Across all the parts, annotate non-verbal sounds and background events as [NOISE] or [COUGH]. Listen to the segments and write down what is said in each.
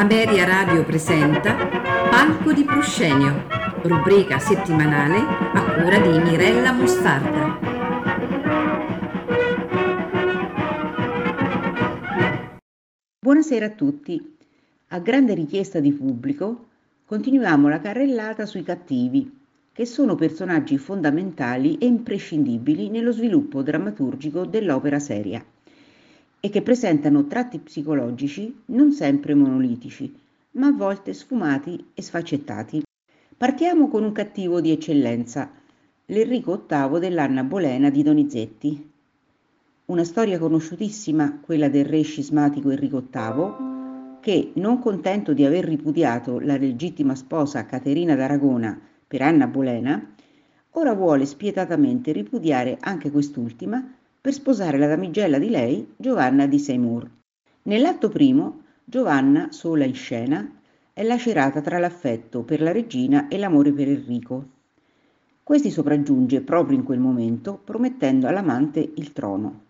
Ameria Radio presenta Palco di Proscenio, rubrica settimanale a cura di Mirella Mostarda. Buonasera a tutti. A grande richiesta di pubblico, continuiamo la carrellata sui cattivi, che sono personaggi fondamentali e imprescindibili nello sviluppo drammaturgico dell'opera seria e che presentano tratti psicologici non sempre monolitici, ma a volte sfumati e sfaccettati. Partiamo con un cattivo di eccellenza, l'Enrico VIII dell'Anna Bolena di Donizetti. Una storia conosciutissima, quella del re scismatico Enrico VIII, che, non contento di aver ripudiato la legittima sposa Caterina d'Aragona per Anna Bolena, ora vuole spietatamente ripudiare anche quest'ultima per sposare la damigella di lei, Giovanna di Seymour. Nell'atto primo, Giovanna, sola in scena, è lacerata tra l'affetto per la regina e l'amore per Enrico. Questi sopraggiunge proprio in quel momento, promettendo all'amante il trono.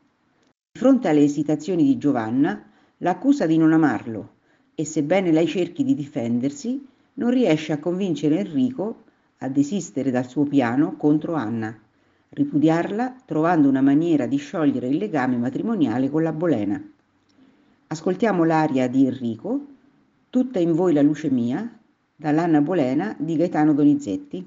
Di fronte alle esitazioni di Giovanna, l'accusa di non amarlo e sebbene lei cerchi di difendersi, non riesce a convincere Enrico a desistere dal suo piano contro Anna ripudiarla trovando una maniera di sciogliere il legame matrimoniale con la Bolena. Ascoltiamo l'aria di Enrico, Tutta in voi la luce mia, dall'Anna Bolena di Gaetano Donizetti.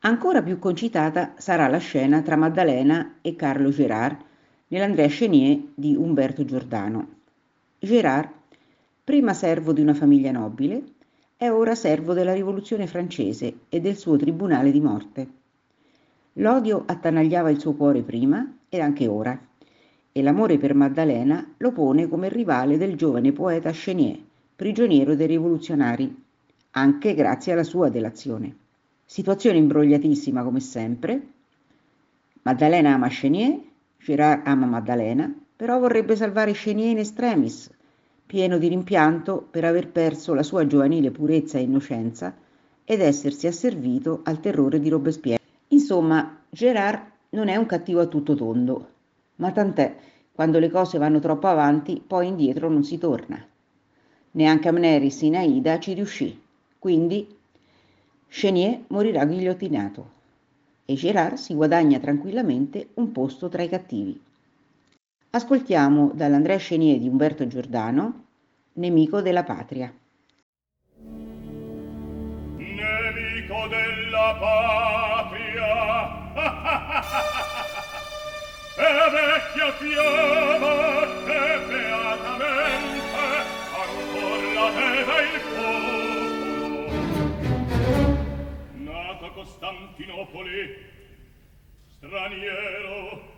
Ancora più concitata sarà la scena tra Maddalena e Carlo Gérard nell'Andrea Chenier di Umberto Giordano. Gérard, prima servo di una famiglia nobile, è ora servo della rivoluzione francese e del suo tribunale di morte. L'odio attanagliava il suo cuore prima e anche ora, e l'amore per Maddalena lo pone come rivale del giovane poeta Chenier, prigioniero dei rivoluzionari, anche grazie alla sua delazione. Situazione imbrogliatissima come sempre. Maddalena ama Chenier, Gerard ama Maddalena, però vorrebbe salvare Chenier in extremis, pieno di rimpianto per aver perso la sua giovanile purezza e innocenza ed essersi asservito al terrore di Robespierre. Insomma, Gerard non è un cattivo a tutto tondo, ma tant'è, quando le cose vanno troppo avanti, poi indietro non si torna. Neanche Amneris in Aida ci riuscì, quindi Chenier morirà ghigliottinato e Gerard si guadagna tranquillamente un posto tra i cattivi. Ascoltiamo dall'Andrea Chenier di Umberto Giordano, Nemico della patria. Nemico della patria. [LAUGHS] E vecchia fiamma che beatamente ancor la teva il fuoco nato a Costantinopoli straniero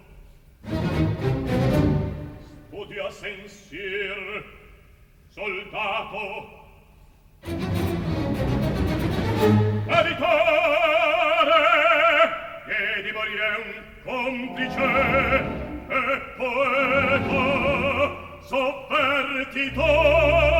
odia sensir soldato. Evitare che di morire un complice e poeta sovvertitore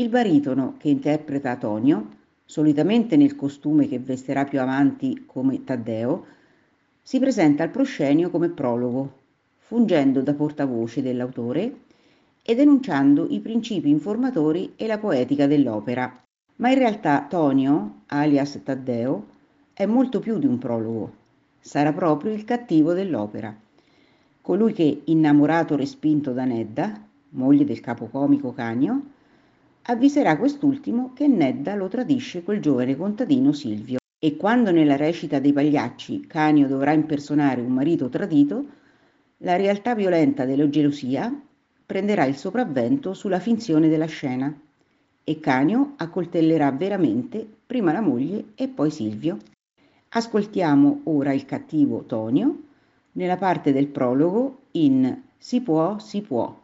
Il baritono che interpreta Tonio, solitamente nel costume che vesterà più avanti come Taddeo, si presenta al proscenio come prologo, fungendo da portavoce dell'autore e denunciando i principi informatori e la poetica dell'opera. Ma in realtà Tonio, alias Taddeo, è molto più di un prologo. Sarà proprio il cattivo dell'opera. Colui che, innamorato respinto da Nedda, moglie del capocomico Canio, avviserà quest'ultimo che Nedda lo tradisce quel giovane contadino Silvio e quando nella recita dei pagliacci Canio dovrà impersonare un marito tradito, la realtà violenta della gelosia prenderà il sopravvento sulla finzione della scena e Canio accoltellerà veramente prima la moglie e poi Silvio. Ascoltiamo ora il cattivo Tonio nella parte del prologo in Si può, si può.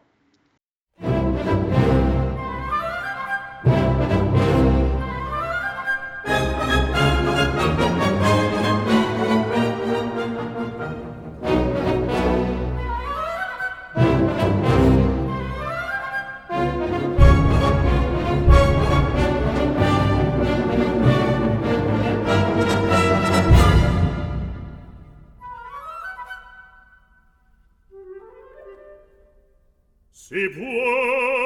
si può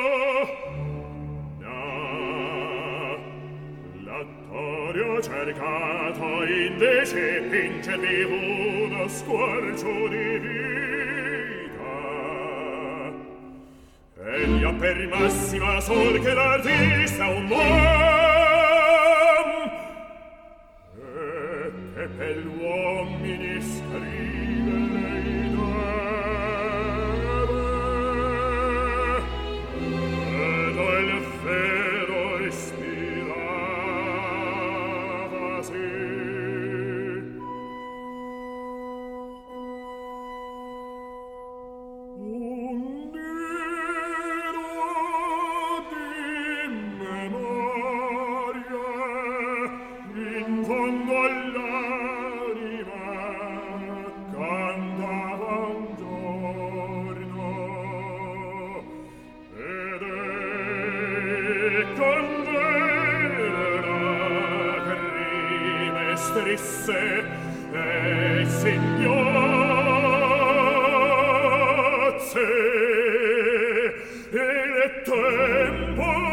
cercato invece pincervi uno squarcio di vita. Egli ha per massima sol che l'artista un uom e che per l'uomo è tempo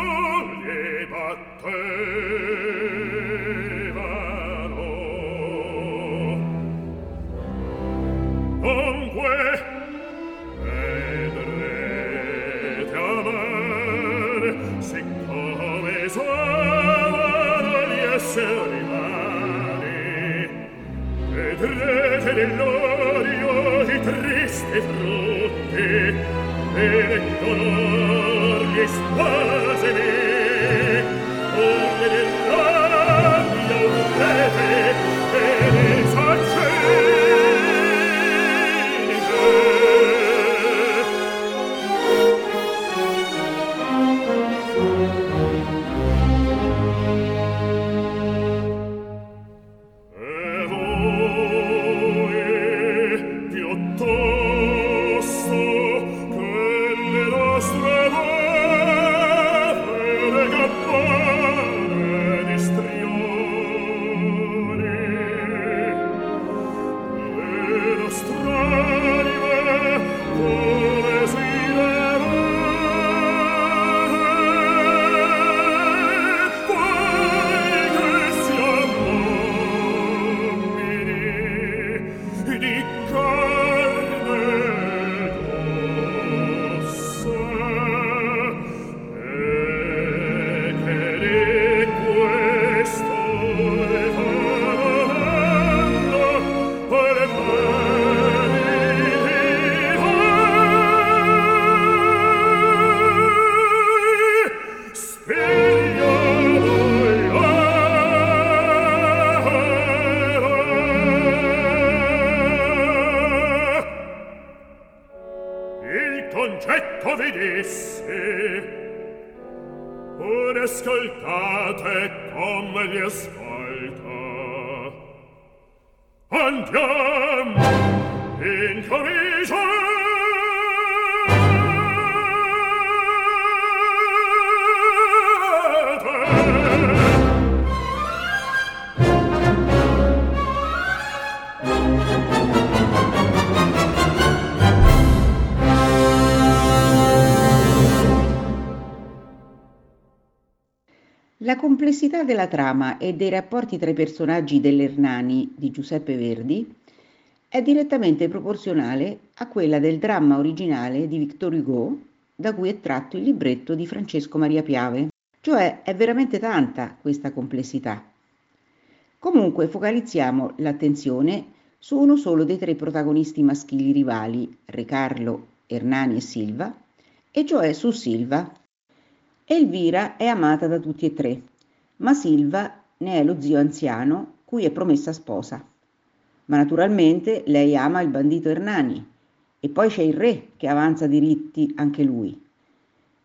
this world. Complessità della trama e dei rapporti tra i personaggi dell'Ernani di Giuseppe Verdi è direttamente proporzionale a quella del dramma originale di Victor Hugo, da cui è tratto il libretto di Francesco Maria Piave. Cioè è veramente tanta questa complessità. Comunque focalizziamo l'attenzione su uno solo dei tre protagonisti maschili rivali, Re Carlo, Ernani e Silva, e cioè su Silva. Elvira è amata da tutti e tre, ma Silva ne è lo zio anziano cui è promessa sposa. Ma naturalmente lei ama il bandito Ernani e poi c'è il re che avanza diritti anche lui.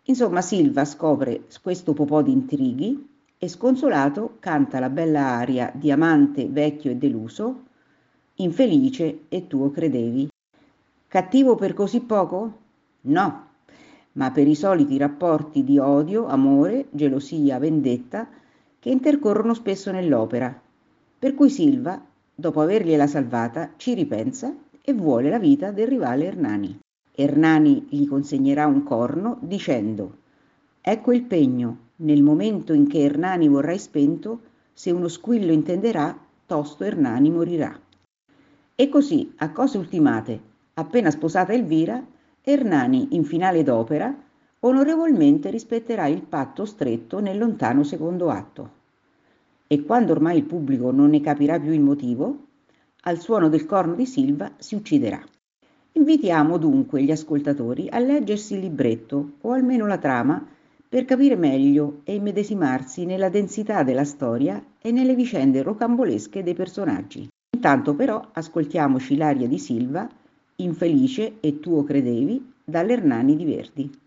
Insomma, Silva scopre questo popò di intrighi e sconsolato canta la bella aria di amante vecchio e deluso, infelice e tu credevi. Cattivo per così poco? No, ma per i soliti rapporti di odio, amore, gelosia, vendetta che intercorrono spesso nell'opera, per cui Silva, dopo avergliela salvata, ci ripensa e vuole la vita del rivale Ernani. Ernani gli consegnerà un corno dicendo Ecco il pegno, nel momento in che Ernani vorrai spento, se uno squillo intenderà, tosto Ernani morirà. E così, a cose ultimate, appena sposata Elvira, Ernani, in finale d'opera, onorevolmente rispetterà il patto stretto nel lontano secondo atto. E quando ormai il pubblico non ne capirà più il motivo, al suono del corno di Silva si ucciderà. Invitiamo dunque gli ascoltatori a leggersi il libretto o almeno la trama per capire meglio e immedesimarsi nella densità della storia e nelle vicende rocambolesche dei personaggi. Intanto però ascoltiamoci l'aria di Silva, Infelice e tuo credevi, dall'Ernani di Verdi.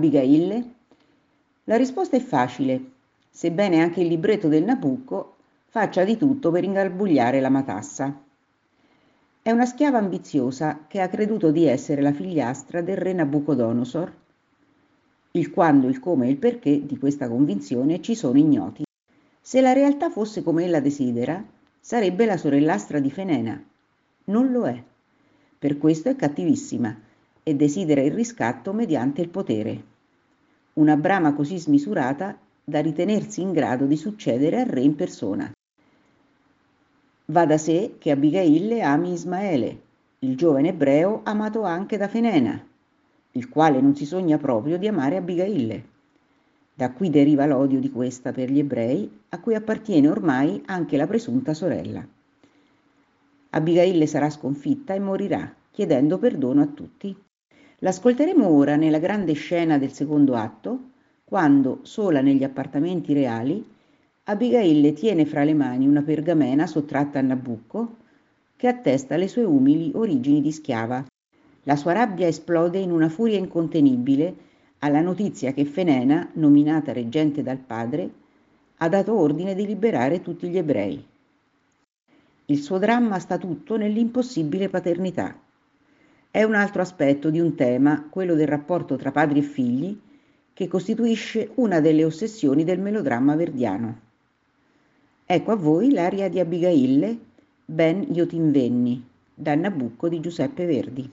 Abigail? La risposta è facile, sebbene anche il libretto del Nabucco faccia di tutto per ingarbugliare la matassa. È una schiava ambiziosa che ha creduto di essere la figliastra del re Nabucodonosor. Il quando, il come e il perché di questa convinzione ci sono ignoti. Se la realtà fosse come ella desidera, sarebbe la sorellastra di Fenena. Non lo è. Per questo è cattivissima e desidera il riscatto mediante il potere. Una brama così smisurata da ritenersi in grado di succedere al re in persona. Va da sé che Abigail ami Ismaele, il giovane ebreo amato anche da Fenena, il quale non si sogna proprio di amare Abigail. Da qui deriva l'odio di questa per gli ebrei, a cui appartiene ormai anche la presunta sorella. Abigail sarà sconfitta e morirà, chiedendo perdono a tutti. L'ascolteremo ora nella grande scena del secondo atto, quando, sola negli appartamenti reali, Abigail tiene fra le mani una pergamena sottratta a Nabucco che attesta le sue umili origini di schiava. La sua rabbia esplode in una furia incontenibile alla notizia che Fenena, nominata reggente dal padre, ha dato ordine di liberare tutti gli ebrei. Il suo dramma sta tutto nell'impossibile paternità. È un altro aspetto di un tema, quello del rapporto tra padri e figli, che costituisce una delle ossessioni del melodramma verdiano. Ecco a voi l'aria di Abigaille, Ben io t'invenni, da Nabucco di Giuseppe Verdi.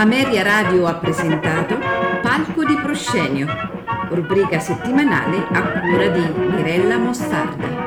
Ameria Radio ha presentato Palco di Proscenio, rubrica settimanale a cura di Mirella Mostarda.